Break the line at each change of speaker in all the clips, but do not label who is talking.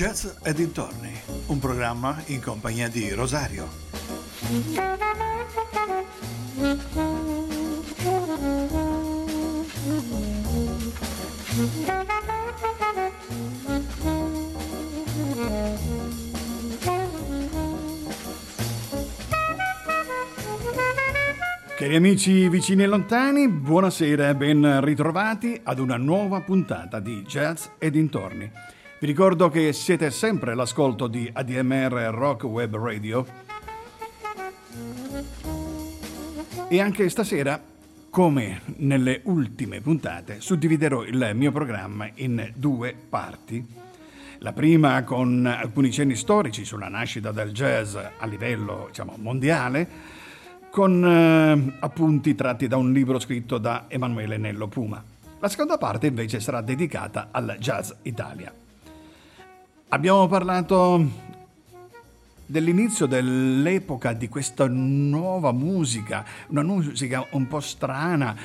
Jazz e dintorni, un programma in compagnia di Rosario. Cari amici vicini e lontani, buonasera e ben ritrovati ad una nuova puntata di Jazz e dintorni. Vi ricordo che siete sempre all'ascolto di ADMR Rock Web Radio e anche stasera, come nelle ultime puntate, suddividerò il mio programma in due parti. La prima con alcuni cenni storici sulla nascita del jazz a livello diciamo, mondiale, con eh, appunti tratti da un libro scritto da Emanuele Nello Puma. La seconda parte invece sarà dedicata al Jazz Italia. Abbiamo parlato dell'inizio dell'epoca di questa nuova musica, una musica un po' strana,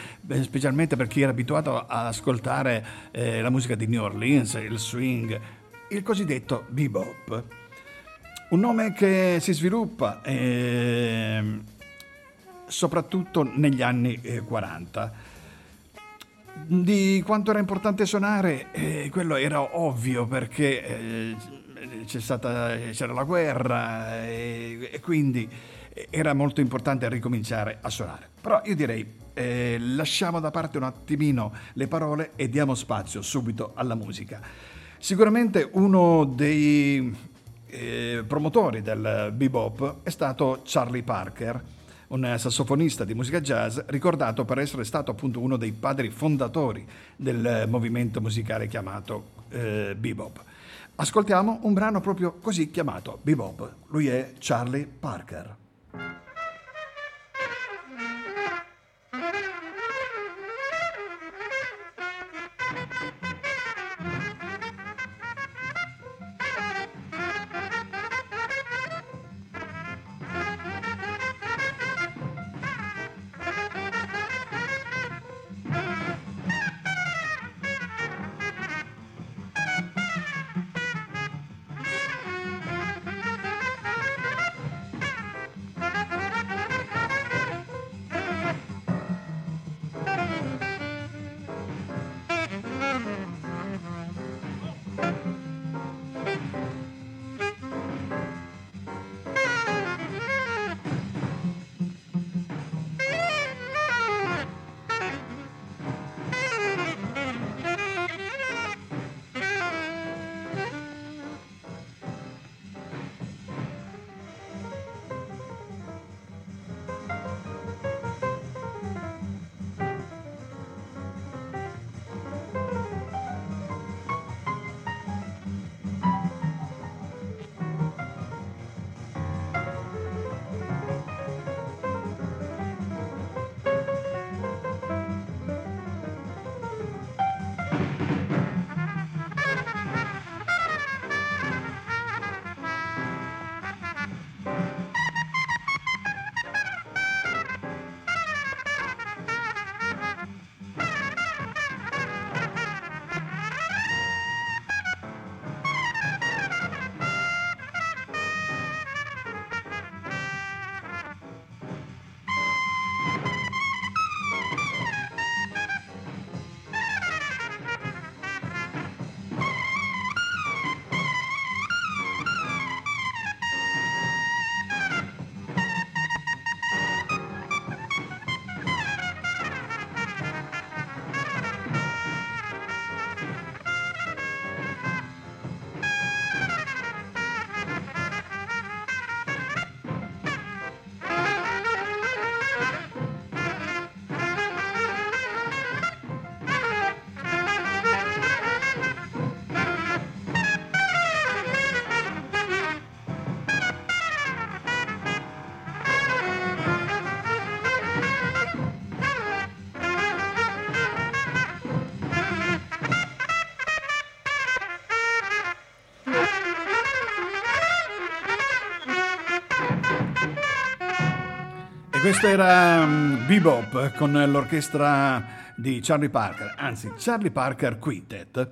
specialmente per chi era abituato ad ascoltare eh, la musica di New Orleans, il swing, il cosiddetto bebop. Un nome che si sviluppa eh, soprattutto negli anni eh, 40 di quanto era importante suonare, eh, quello era ovvio perché eh, stata, c'era la guerra eh, e quindi era molto importante ricominciare a suonare. Però io direi eh, lasciamo da parte un attimino le parole e diamo spazio subito alla musica. Sicuramente uno dei eh, promotori del bebop è stato Charlie Parker un sassofonista di musica jazz ricordato per essere stato appunto uno dei padri fondatori del movimento musicale chiamato eh, bebop. Ascoltiamo un brano proprio così chiamato bebop. Lui è Charlie Parker. Questo era um, Bebop con l'orchestra di Charlie Parker, anzi Charlie Parker Quintet.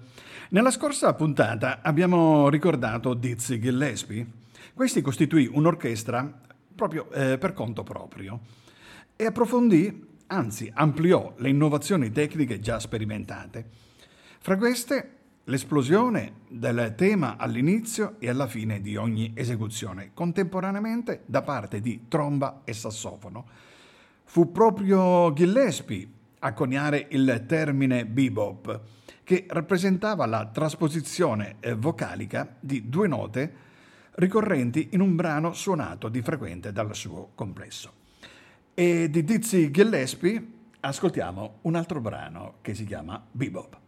Nella scorsa puntata abbiamo ricordato Dizzy Gillespie. Questi costituì un'orchestra proprio eh, per conto proprio e approfondì, anzi ampliò le innovazioni tecniche già sperimentate. Fra queste l'esplosione del tema all'inizio e alla fine di ogni esecuzione, contemporaneamente da parte di tromba e sassofono. Fu proprio Gillespie a coniare il termine bebop, che rappresentava la trasposizione eh, vocalica di due note ricorrenti in un brano suonato di frequente dal suo complesso. E di Dizzy Gillespie ascoltiamo un altro brano che si chiama Bebop.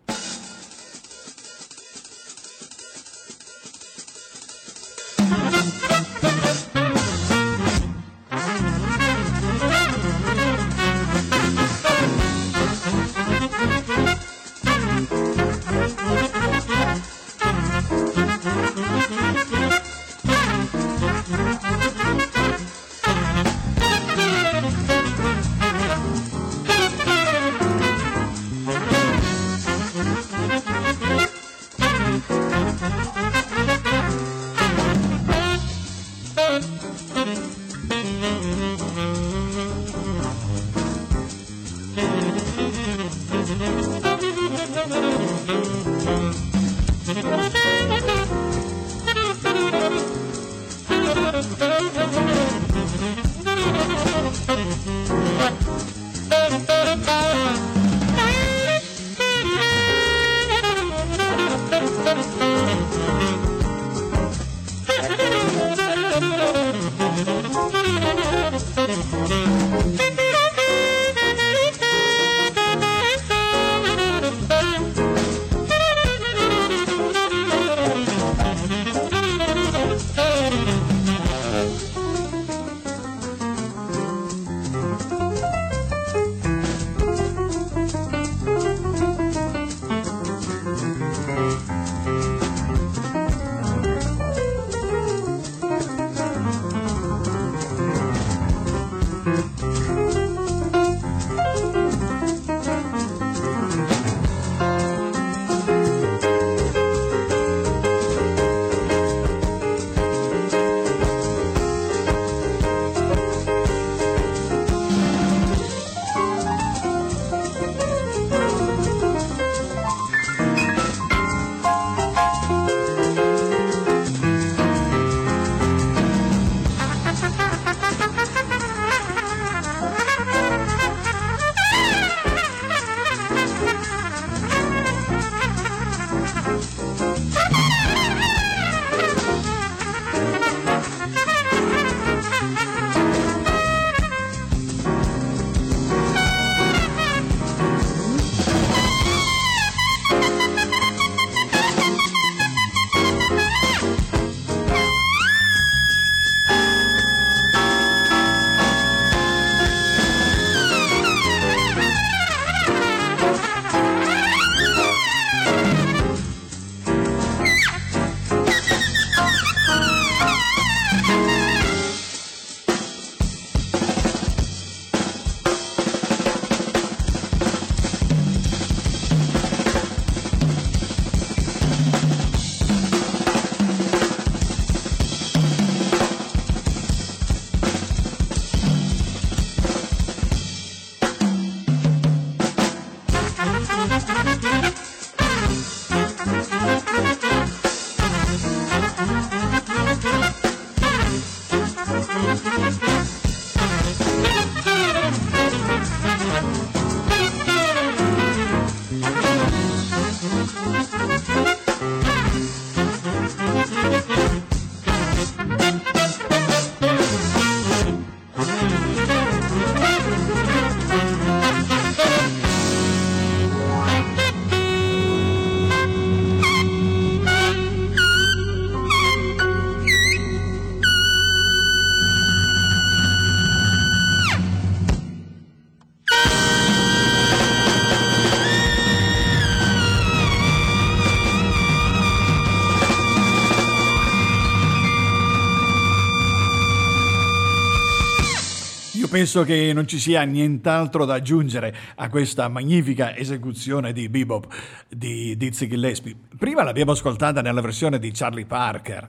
Penso che non ci sia nient'altro da aggiungere a questa magnifica esecuzione di Bebop di Dizzy Gillespie. Prima l'abbiamo ascoltata nella versione di Charlie Parker,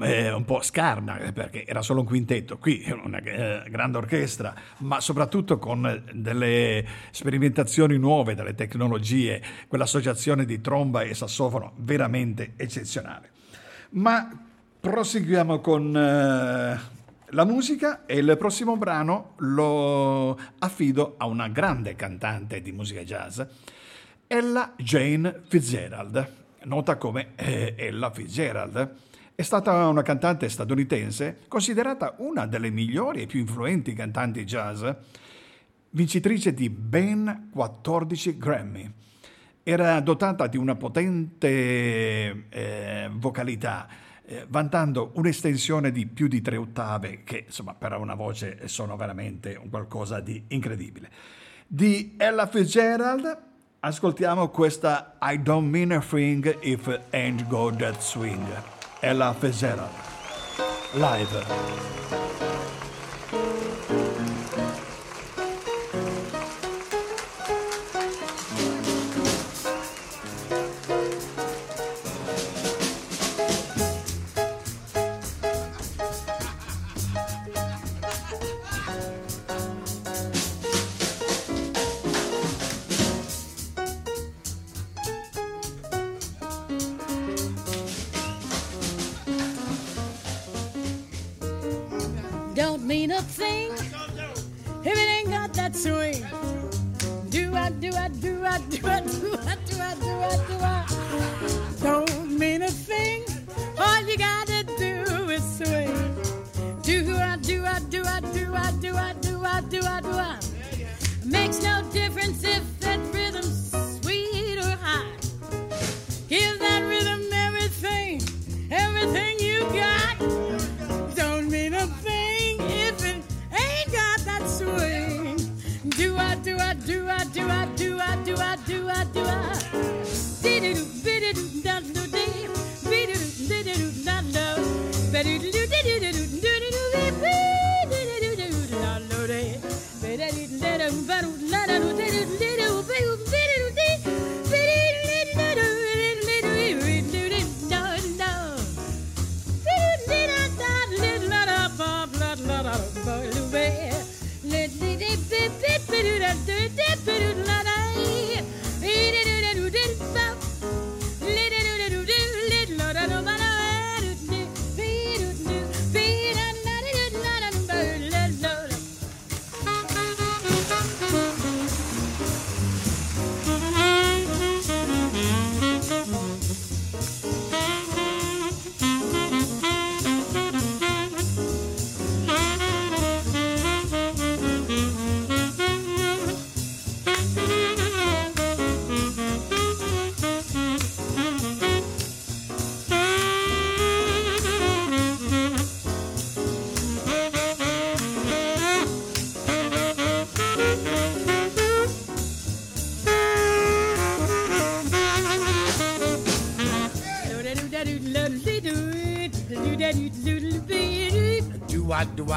eh, un po' scarna perché era solo un quintetto, qui una eh, grande orchestra, ma soprattutto con delle sperimentazioni nuove, delle tecnologie, quell'associazione di tromba e sassofono veramente eccezionale. Ma proseguiamo con eh, la musica e il prossimo brano lo affido a una grande cantante di musica jazz, Ella Jane Fitzgerald, nota come eh, Ella Fitzgerald. È stata una cantante statunitense considerata una delle migliori e più influenti cantanti jazz, vincitrice di ben 14 Grammy era dotata di una potente eh, vocalità, eh, vantando un'estensione di più di tre ottave, che insomma per una voce sono veramente un qualcosa di incredibile. Di Ella Fitzgerald ascoltiamo questa I don't mean a thing if ain't go that swing. Ella Fitzgerald. Live.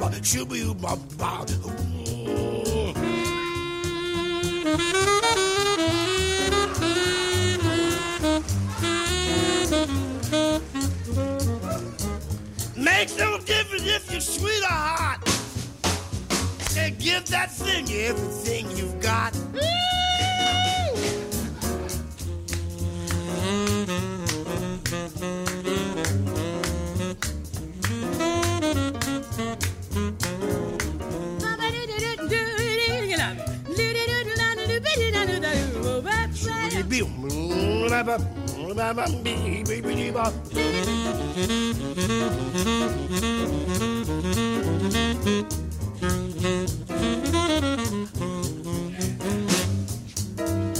bum shubu bum. Bum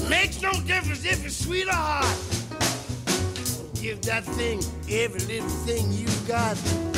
Makes no difference if
it's sweet or hot. Give that thing every little thing you got.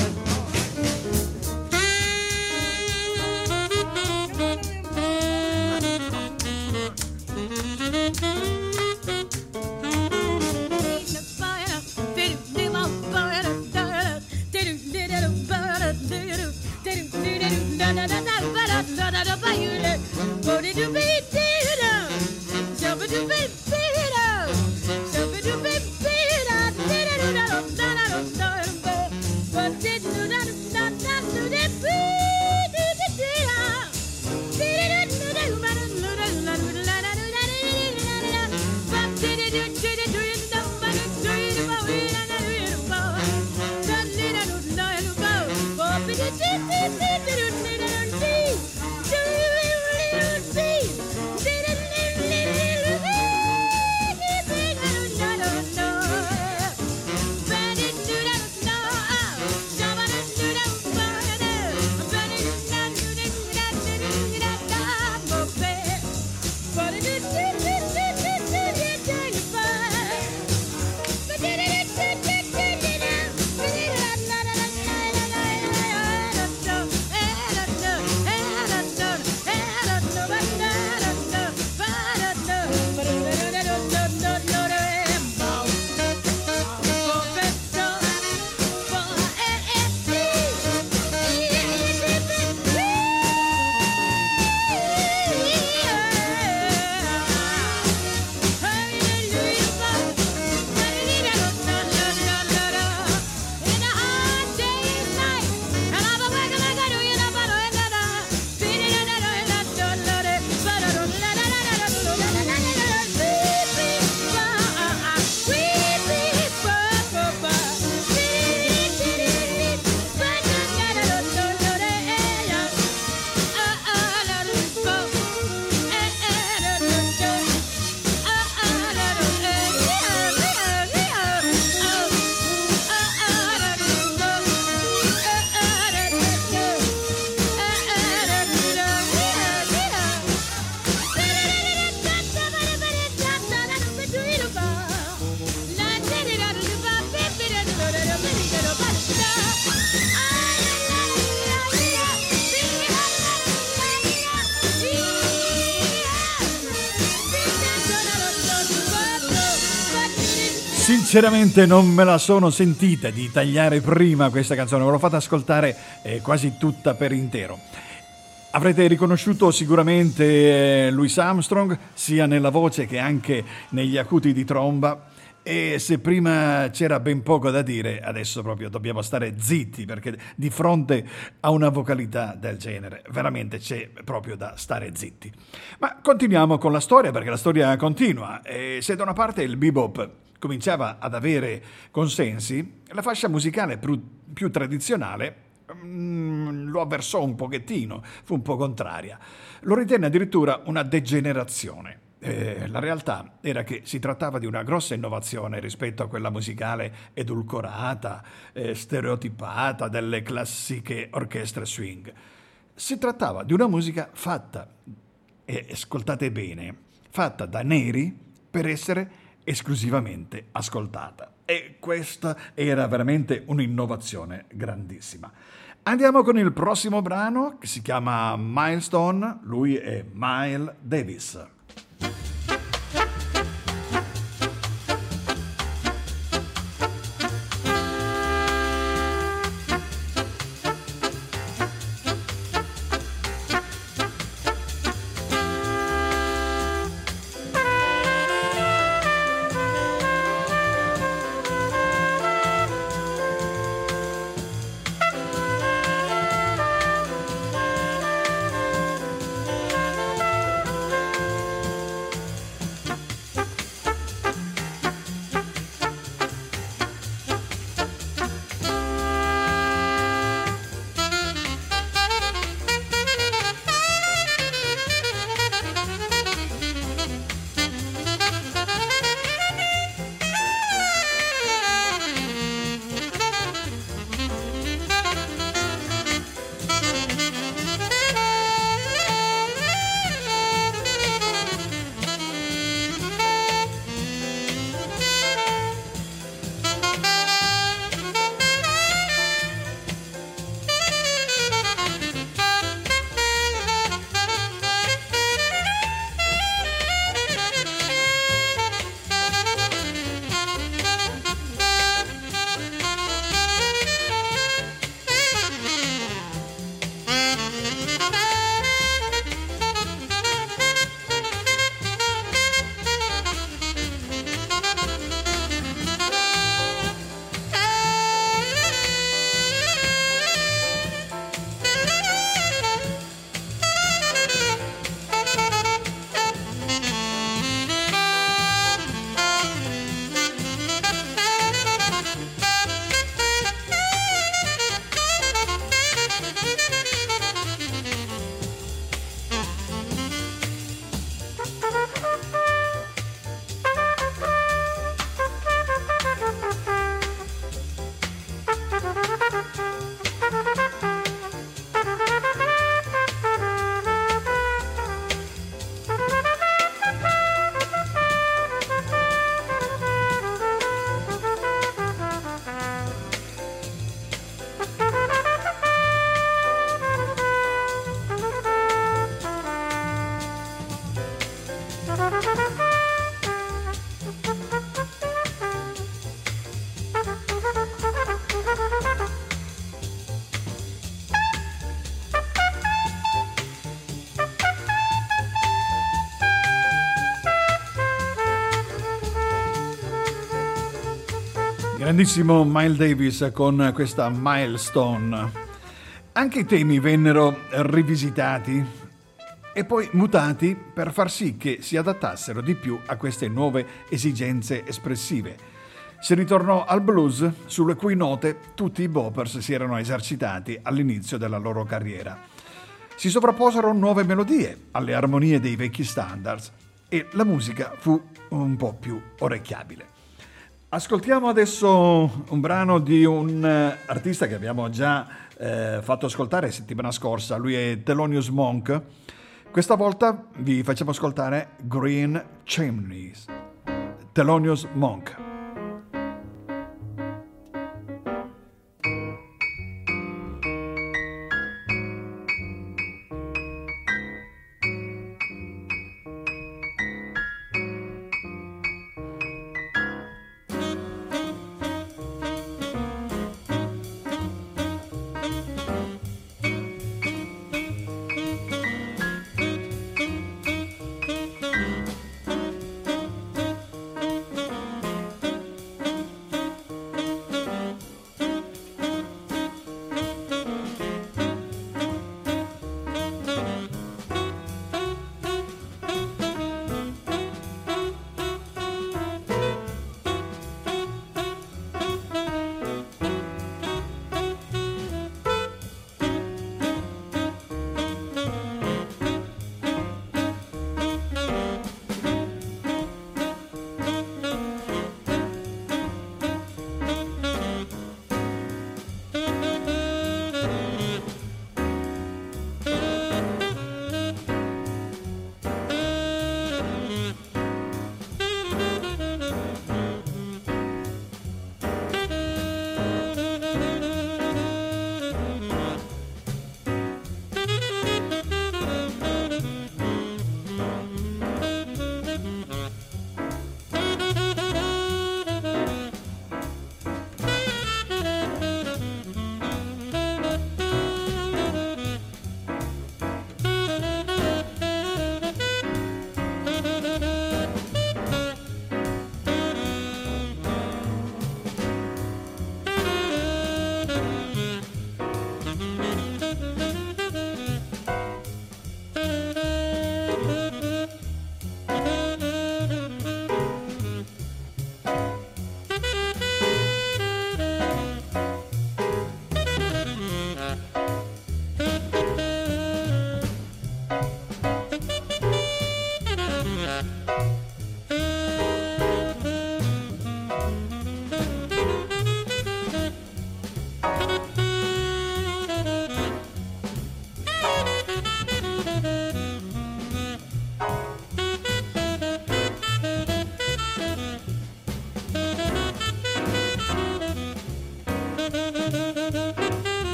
Sinceramente non me la sono sentita di tagliare prima questa canzone, ve l'ho fatta ascoltare eh, quasi tutta per intero. Avrete riconosciuto sicuramente eh, Louis Armstrong sia nella voce che anche negli acuti di tromba e se prima c'era ben poco da dire, adesso proprio dobbiamo stare zitti perché di fronte a una vocalità del genere veramente c'è proprio da stare zitti. Ma continuiamo con la storia perché la storia continua e se da una parte il bebop cominciava ad avere consensi, la fascia musicale più, tradizionale mm, lo avversò un pochettino, fu un po' contraria. Lo ritenne addirittura una degenerazione. Eh, la realtà era che si trattava di una grossa innovazione rispetto a quella musicale edulcorata, eh, stereotipata delle classiche orchestre swing. Si trattava di una musica fatta, e ascoltate bene, fatta da neri per essere esclusivamente ascoltata. E questa era veramente un'innovazione grandissima. Andiamo con il prossimo brano che si chiama Milestone, lui è Miles Davis. Grandissimo Miles Davis con questa milestone. Anche i temi vennero rivisitati e poi mutati per far sì che si adattassero di più a queste nuove esigenze espressive. Si ritornò al blues, sulle cui note tutti i boppers si erano esercitati all'inizio della loro carriera. Si sovrapposero nuove melodie alle armonie dei vecchi standards e la musica fu un po' più orecchiabile. Ascoltiamo adesso un brano di un eh, artista che abbiamo già eh, fatto ascoltare settimana scorsa, lui è Thelonious Monk. Questa volta vi facciamo ascoltare Green Chimneys. Thelonious Monk.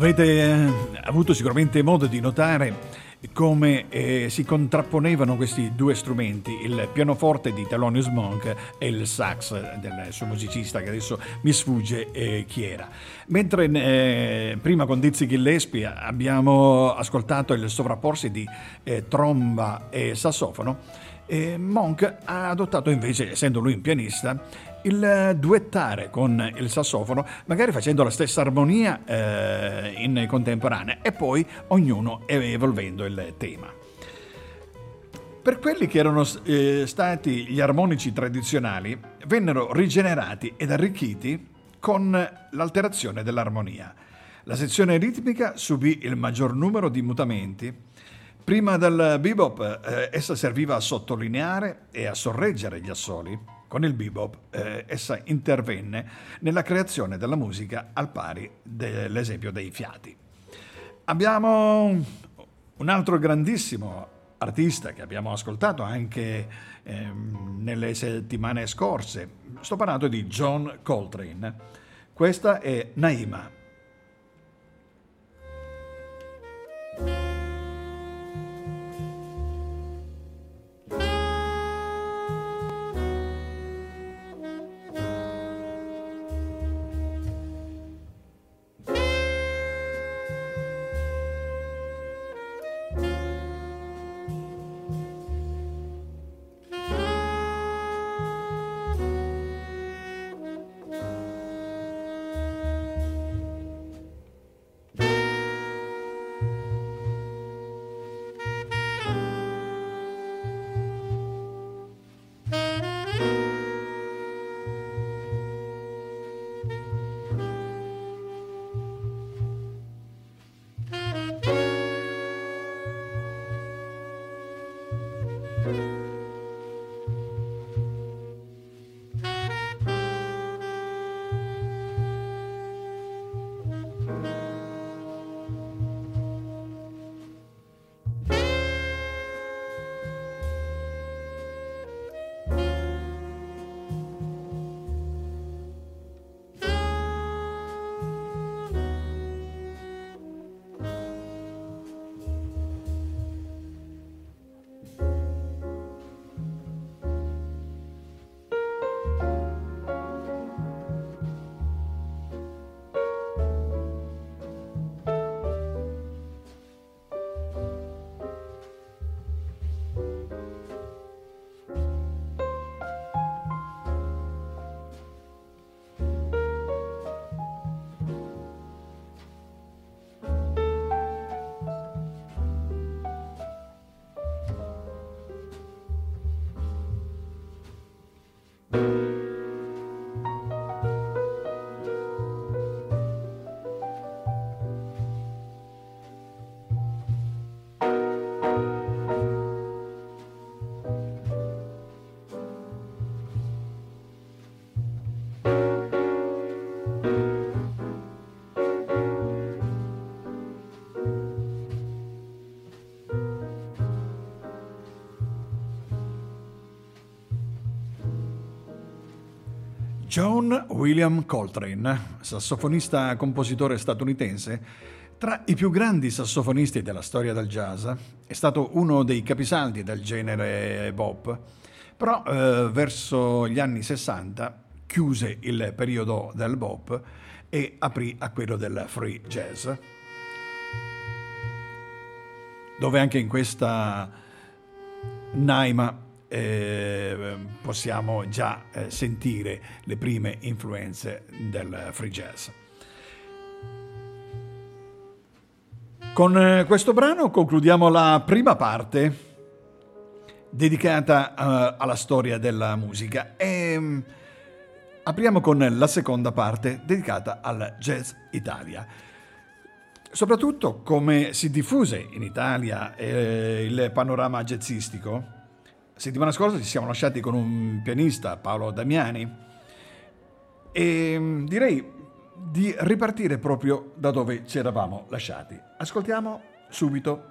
Avrete eh, avuto sicuramente modo di notare come eh, si contrapponevano questi due strumenti, il pianoforte di Thelonious Monk e il sax del suo musicista che adesso mi sfugge eh, chi era. Mentre eh, prima con Dizzy Gillespie abbiamo ascoltato il sovrapporsi di eh, tromba e sassofono, eh, Monk ha adottato invece, essendo lui un pianista, il duettare con il sassofono, magari facendo la stessa armonia eh, in contemporanea e poi ognuno evolvendo il tema. Per quelli che erano eh, stati gli armonici tradizionali, vennero rigenerati ed arricchiti con l'alterazione dell'armonia. La sezione ritmica subì il maggior numero di mutamenti. Prima del bebop eh, essa serviva a sottolineare e a sorreggere gli assoli con il bebop eh, essa intervenne nella creazione della musica al pari dell'esempio dei fiati. Abbiamo un altro grandissimo artista che abbiamo ascoltato anche eh, nelle settimane scorse. Sto parlando di John Coltrane. Questa è Naima. John William Coltrane, sassofonista compositore statunitense, tra i più grandi sassofonisti della storia del jazz, è stato uno dei capisaldi del genere bop, però eh, verso gli anni 60 chiuse il periodo del bop e aprì a quello del free jazz, dove anche in questa Naima eh, possiamo già eh, sentire le prime influenze del free jazz. Con eh, questo brano concludiamo la prima parte dedicata uh, alla storia della musica e um, apriamo con la seconda parte dedicata al jazz Italia. Soprattutto come si diffuse in Italia eh, il panorama jazzistico settimana scorsa ci siamo lasciati con un pianista, Paolo Damiani, e mm, direi di ripartire proprio da dove ci eravamo lasciati. Ascoltiamo subito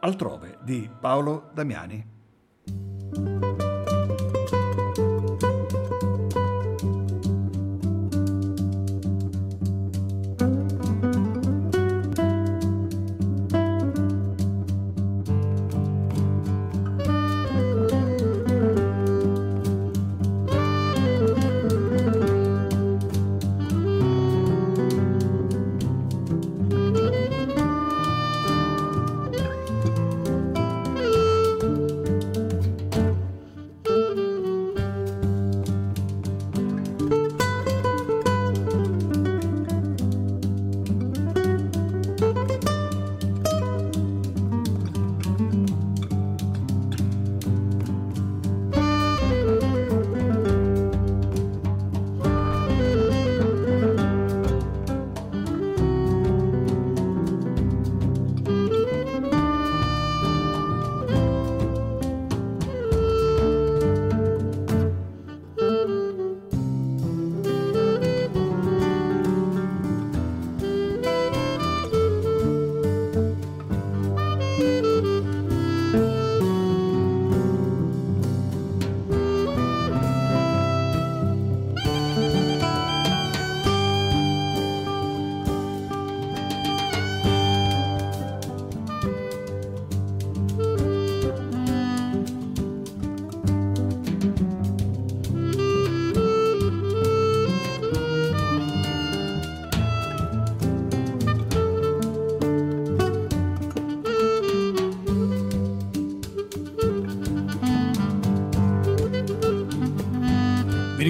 Altrove di Paolo Damiani.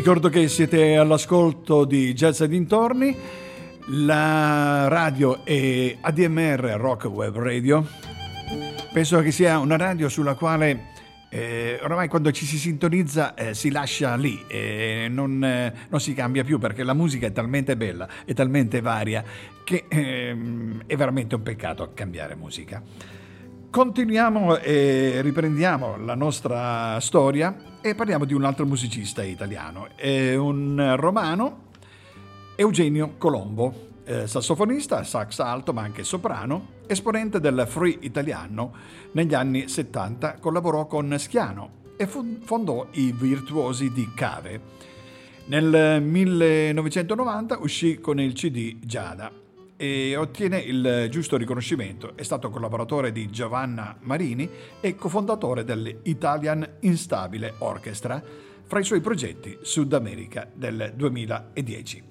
Ricordo che siete all'ascolto di Jazz e dintorni, la radio è ADMR Rock Web Radio. Penso che sia una radio sulla quale eh, oramai quando ci si sintonizza eh, si lascia lì e non, eh, non, si cambia più perché la musica è talmente bella e talmente varia che ehm, è veramente un peccato cambiare musica. Continuiamo e riprendiamo la nostra storia e parliamo di un altro musicista italiano, è un romano, Eugenio Colombo, eh, sassofonista, sax alto ma anche soprano, esponente del free italiano. Negli anni 70 collaborò con Schiano e fondò i Virtuosi di Cave. Nel 1990 uscì con il CD Giada e ottiene il giusto riconoscimento. È stato collaboratore di Giovanna Marini e cofondatore dell'Italian Instabile Orchestra fra i suoi progetti Sud America del 2010.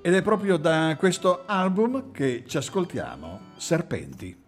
Ed è proprio da questo album che ci ascoltiamo Serpenti.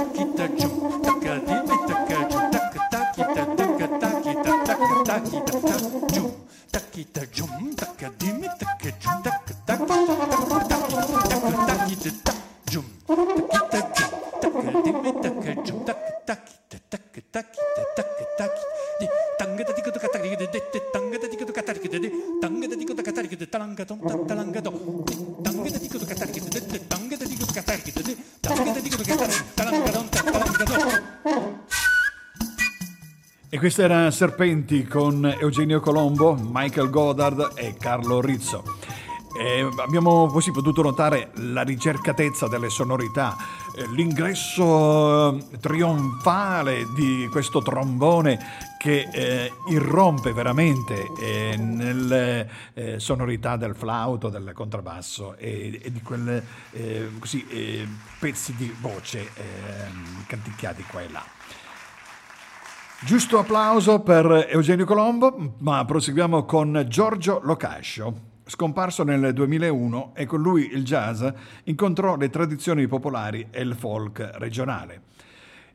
E questa era Serpenti con Eugenio Colombo, Michael Goddard e Carlo Rizzo. E abbiamo così potuto notare la ricercatezza delle sonorità, eh, l'ingresso eh, trionfale di questo trombone che eh, irrompe veramente eh, nelle eh, sonorità del flauto, del contrabbasso e, e di quei eh, pezzi di voce canticchiati qua e là. Giusto applauso per Eugenio Colombo, ma proseguiamo con Giorgio Locascio. Scomparso nel 2001 e con lui il jazz incontrò le tradizioni popolari e il folk regionale.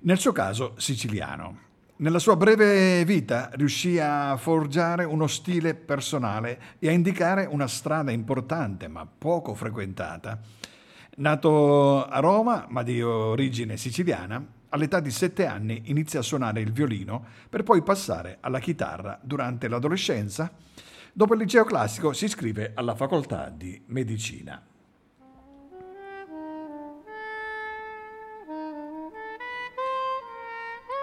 Nel suo caso siciliano. Nella sua breve vita riuscì a forgiare uno stile personale e a indicare una strada importante ma poco frequentata. Nato a Roma, ma di origine siciliana, all'età di sette anni inizia a suonare il violino per poi passare alla chitarra durante l'adolescenza. Dopo il liceo classico si iscrive alla facoltà di medicina.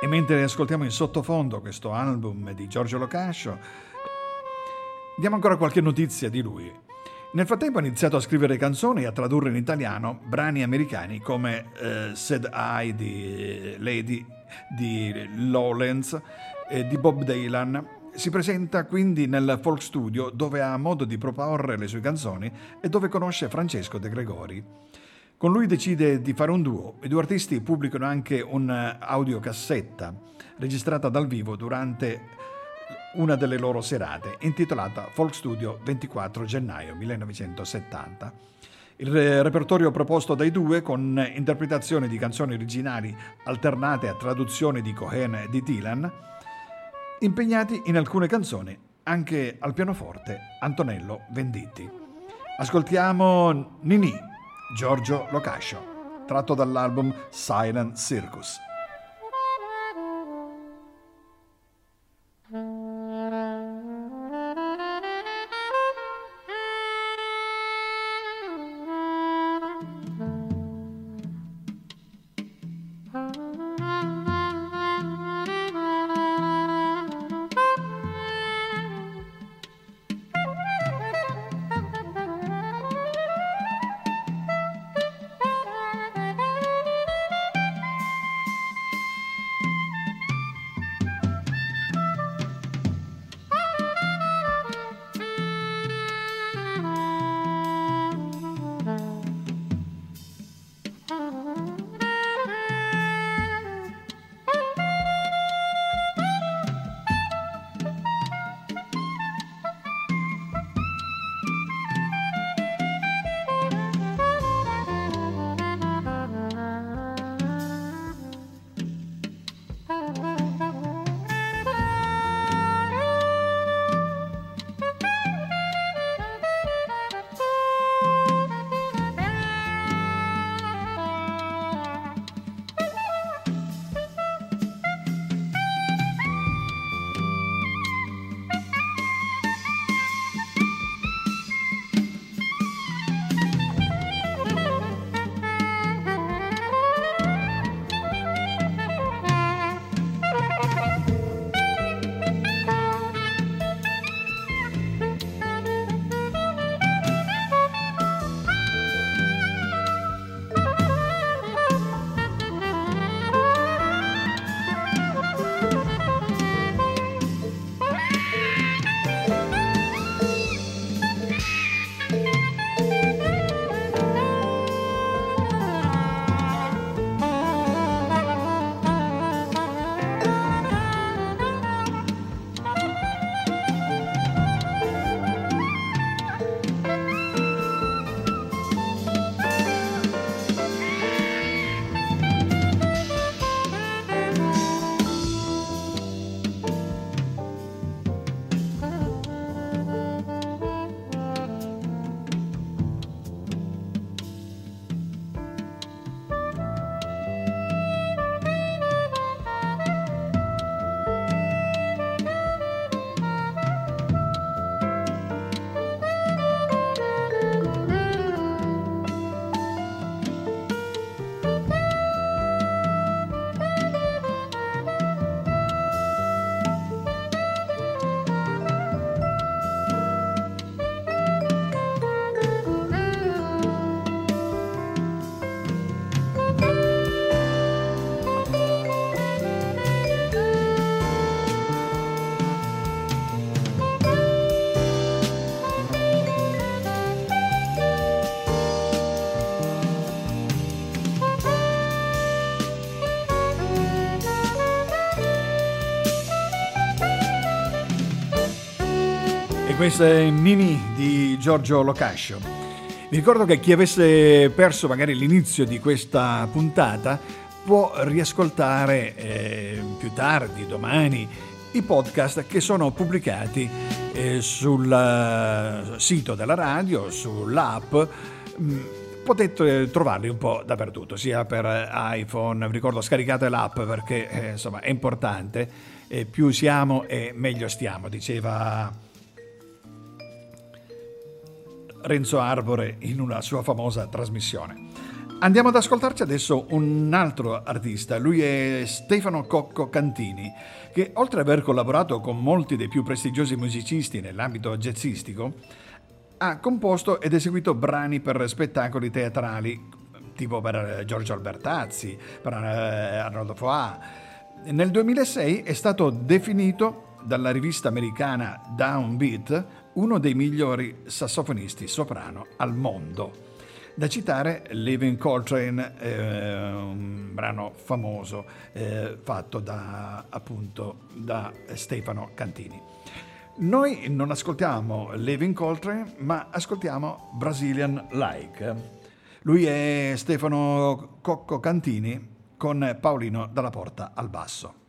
E mentre ascoltiamo in sottofondo questo album di Giorgio Locascio, diamo ancora qualche notizia di lui. Nel frattempo ha iniziato a scrivere canzoni e a tradurre in italiano brani americani come eh, Said I di Lady, di Lowlands e di Bob Dylan. Si presenta quindi nel folk studio dove ha modo di proporre le sue canzoni e dove conosce Francesco De Gregori. Con lui decide di fare un duo. I due artisti pubblicano anche un'audiocassetta registrata dal vivo durante una delle loro serate, intitolata Folk Studio 24 gennaio 1970. Il repertorio proposto dai due, con interpretazioni di canzoni originali alternate a traduzioni di Cohen e di Dylan, impegnati in alcune canzoni anche al pianoforte Antonello Venditti. Ascoltiamo Nini, Giorgio Locascio, tratto dall'album Silent Circus. Questa è Nini di Giorgio Locascio. Vi ricordo che chi avesse perso magari l'inizio di questa puntata può riascoltare eh, più tardi, domani, i podcast che sono pubblicati eh, sul uh, sito della radio, sull'app. Mm, potete trovarli un po' dappertutto, sia per iPhone, vi ricordo scaricate l'app perché eh, insomma è importante, eh, più siamo e meglio stiamo, diceva Renzo Arbore in una sua famosa trasmissione. Andiamo ad ascoltarci adesso un altro artista, lui è Stefano Cocco Cantini, che oltre ad aver collaborato con molti dei più prestigiosi musicisti nell'ambito jazzistico, ha composto ed eseguito brani per spettacoli teatrali, tipo per Giorgio Albertazzi, per eh, Arnoldo Foà. Nel 2006 è stato definito dalla rivista americana Downbeat uno dei migliori sassofonisti soprano al mondo. Da citare Living Coltrane, eh, un brano famoso eh, fatto da, appunto, da Stefano Cantini. Noi non ascoltiamo Living Coltrane, ma ascoltiamo Brazilian Like. Lui è Stefano Cocco Cantini con Paolino dalla Porta al basso.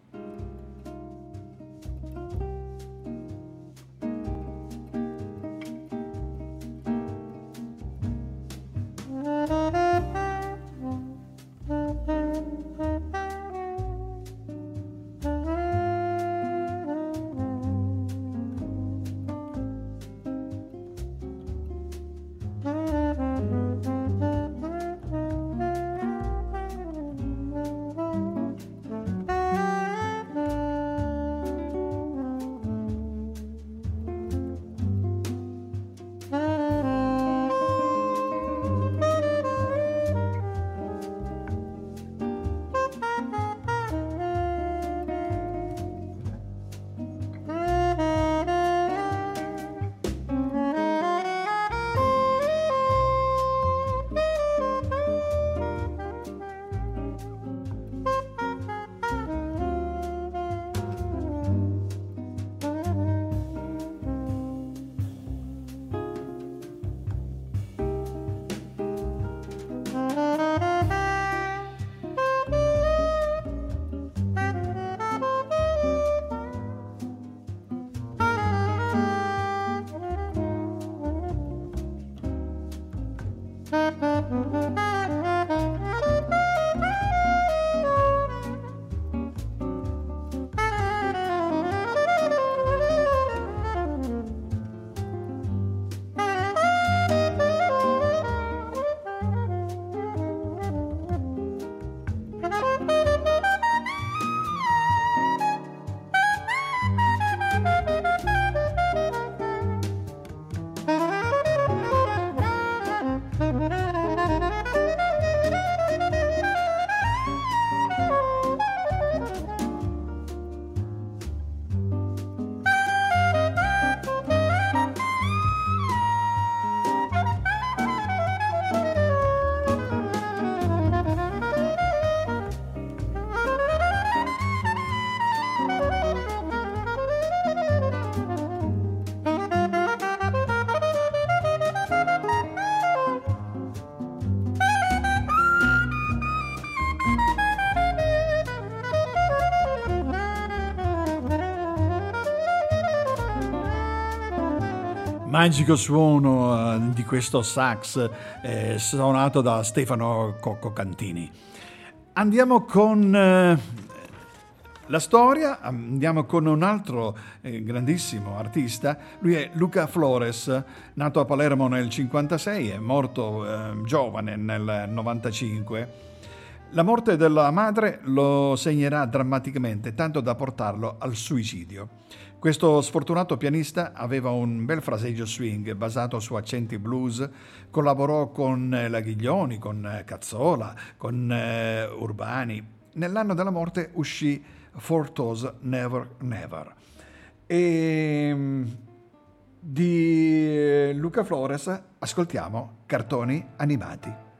Magico suono uh, di questo sax eh, suonato da Stefano Cocco Cantini. Andiamo con uh, la storia, andiamo con un altro eh, grandissimo artista, lui è Luca Flores, nato a Palermo nel 1956 e morto eh, giovane nel 95. La morte della madre lo segnerà drammaticamente, tanto da portarlo al suicidio. Questo sfortunato pianista aveva un bel fraseggio swing basato su accenti blues, collaborò con eh, la Ghiglioni, con eh, Cazzola, con eh, Urbani. Nell'anno della morte uscì Fortos Never Never. E mm, di Luca Flores ascoltiamo Cartoni animati.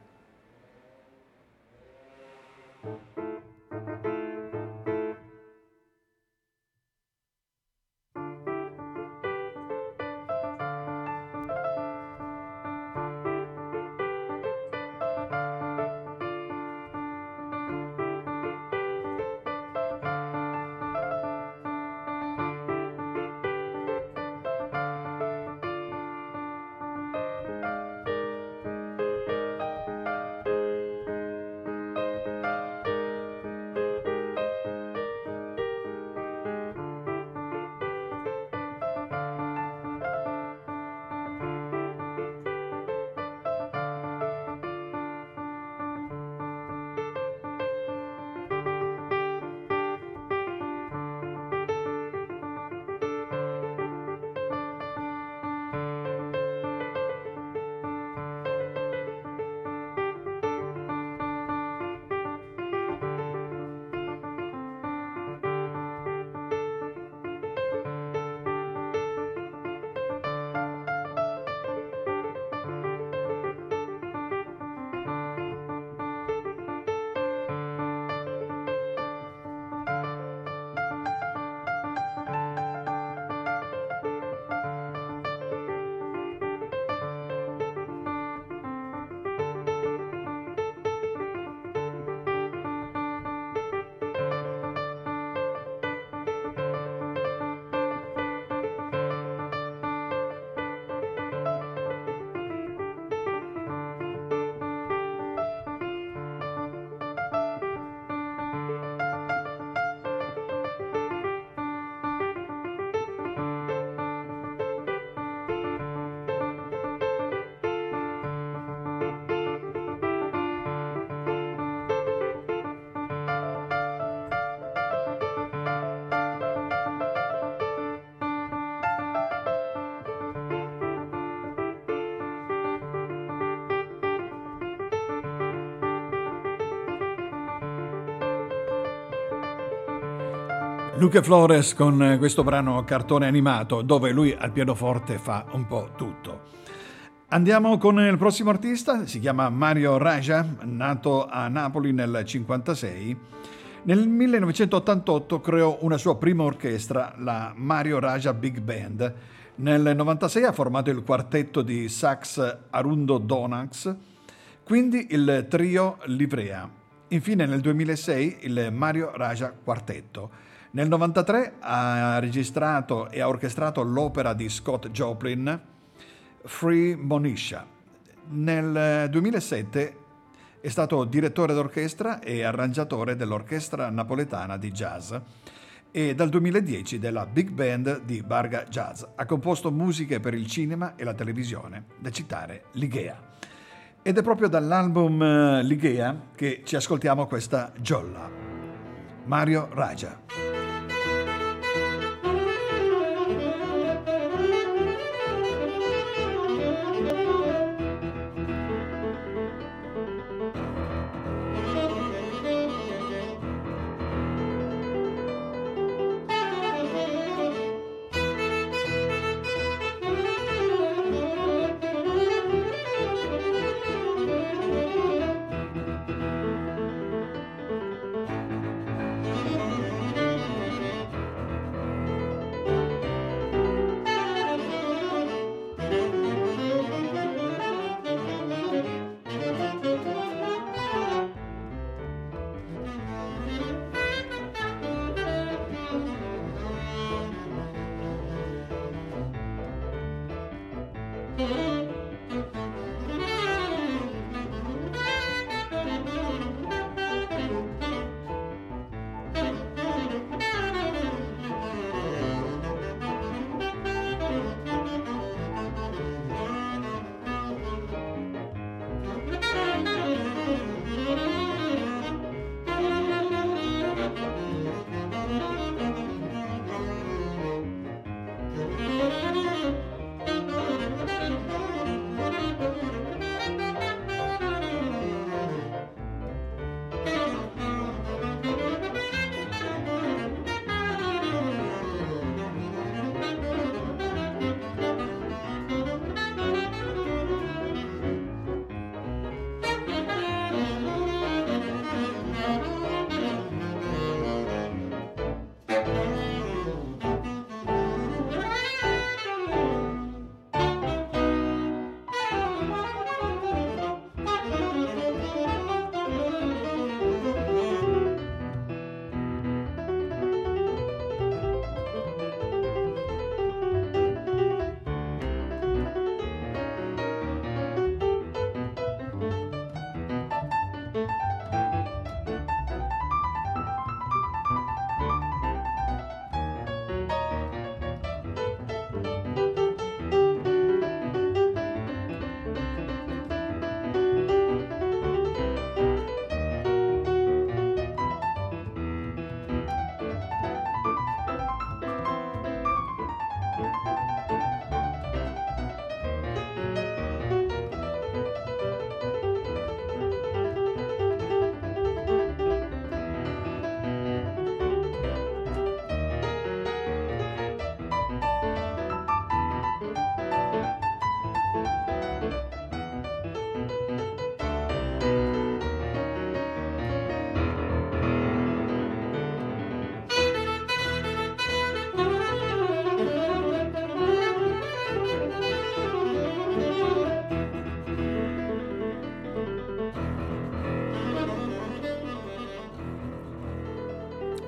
Luca Flores con questo brano cartone animato dove lui al pianoforte fa un po' tutto. Andiamo con il prossimo artista, si chiama Mario Raja, nato a Napoli nel 1956. Nel 1988 creò una sua prima orchestra, la Mario Raja Big Band. Nel 1996 ha formato il quartetto di sax Arundo Donax, quindi il trio Livrea. Infine nel 2006 il Mario Raja Quartetto. Nel 1993 ha registrato e ha orchestrato l'opera di Scott Joplin, Free Monisha. Nel 2007 è stato direttore d'orchestra e arrangiatore dell'Orchestra Napoletana di Jazz e dal 2010 della Big Band di Barga Jazz. Ha composto musiche per il cinema e la televisione, da citare Ligea. Ed è proprio dall'album eh, Ligea che ci ascoltiamo questa giolla. Mario Raja.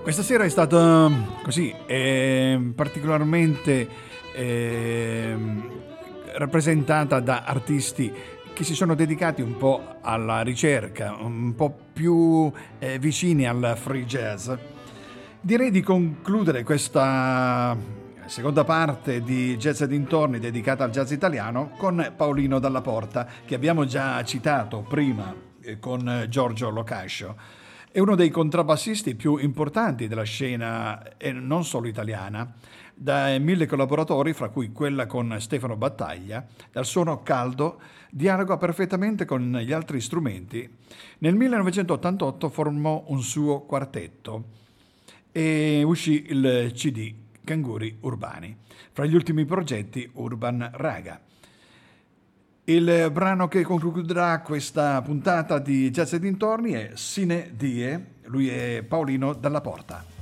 Questa sera è stata così eh, particolarmente eh, rappresentata da artisti che si sono dedicati un po' alla ricerca, un po' più eh, vicini al free jazz. Direi di concludere questa seconda parte di Jazz e dintorni dedicata al jazz italiano con Paolino Dalla Porta, che abbiamo già citato prima eh, con Giorgio Locascio. È uno dei contrabbassisti più importanti della scena, e non solo italiana, da mille collaboratori, fra cui quella con Stefano Battaglia, dal suono caldo, dialoga perfettamente con gli altri strumenti. Nel 1988 formò un suo quartetto e uscì il CD Canguri Urbani. Fra gli ultimi progetti Urban Raga. Il brano che concluderà questa puntata di Jazz e dintorni è Sine Die, lui è Paolino Dalla Porta.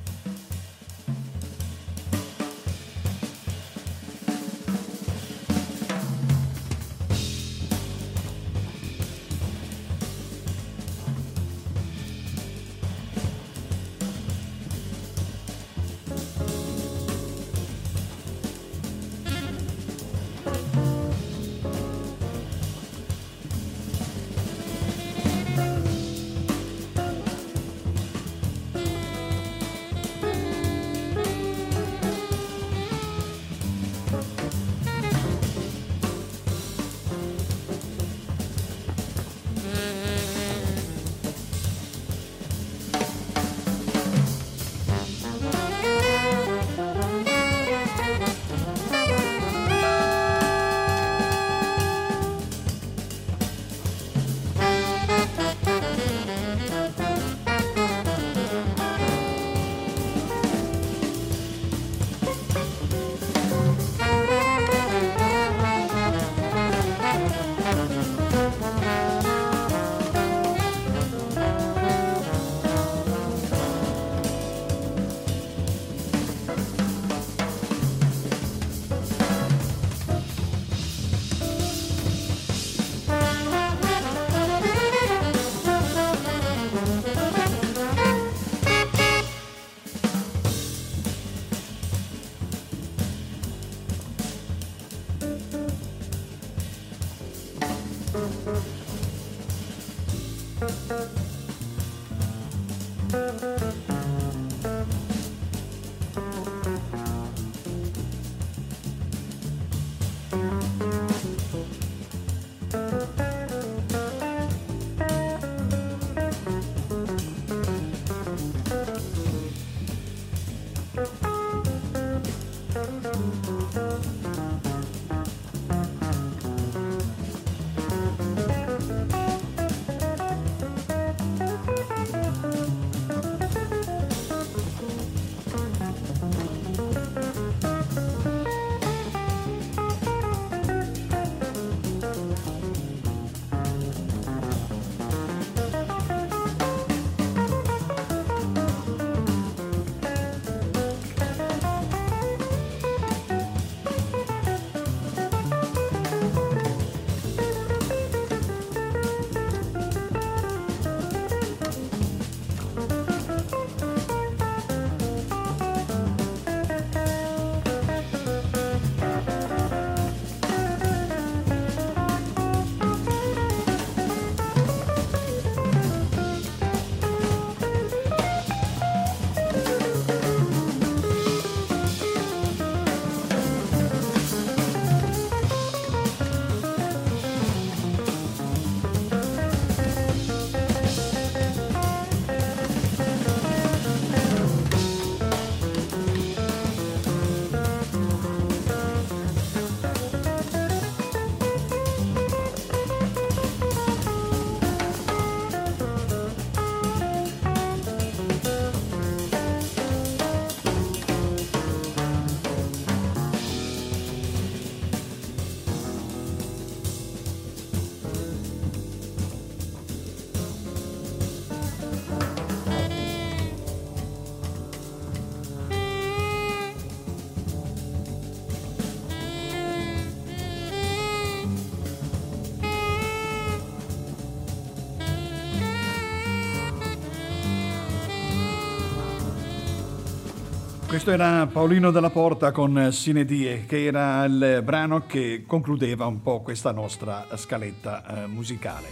Questo era Paolino della Porta con Sine Die, che era il brano che concludeva un po' questa nostra scaletta eh, musicale.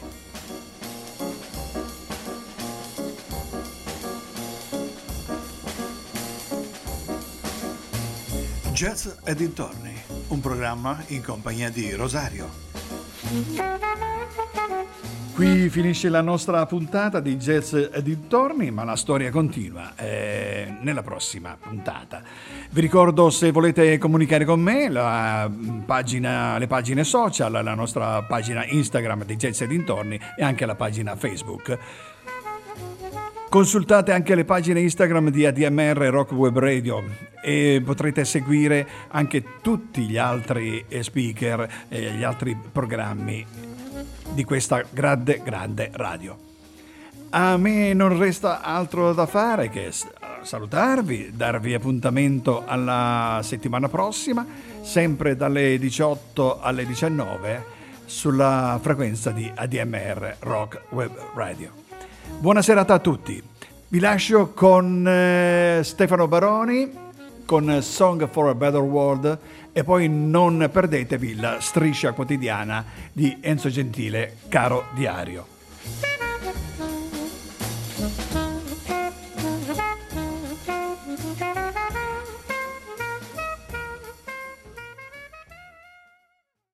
Jazz e dintorni, un programma in compagnia di Rosario. Qui finisce la nostra puntata di Jazz dintorni, ma la storia continua eh, nella prossima puntata. Vi ricordo se volete comunicare con me, pagina, le pagine social, la nostra pagina Instagram di Jazz dintorni e anche la pagina Facebook. Consultate anche le pagine Instagram di ADMR Rock Web Radio e potrete seguire anche tutti gli altri eh, speaker e gli altri programmi di questa grande, grande radio. A me non resta altro da fare che salutarvi, darvi appuntamento alla settimana prossima, sempre dalle 18 alle 19 sulla frequenza di ADMR Rock Web Radio. Buona serata a tutti. Vi lascio con eh, Stefano Baroni con Song for a Better World e poi non perdetevi la striscia quotidiana di Enzo Gentile, caro diario.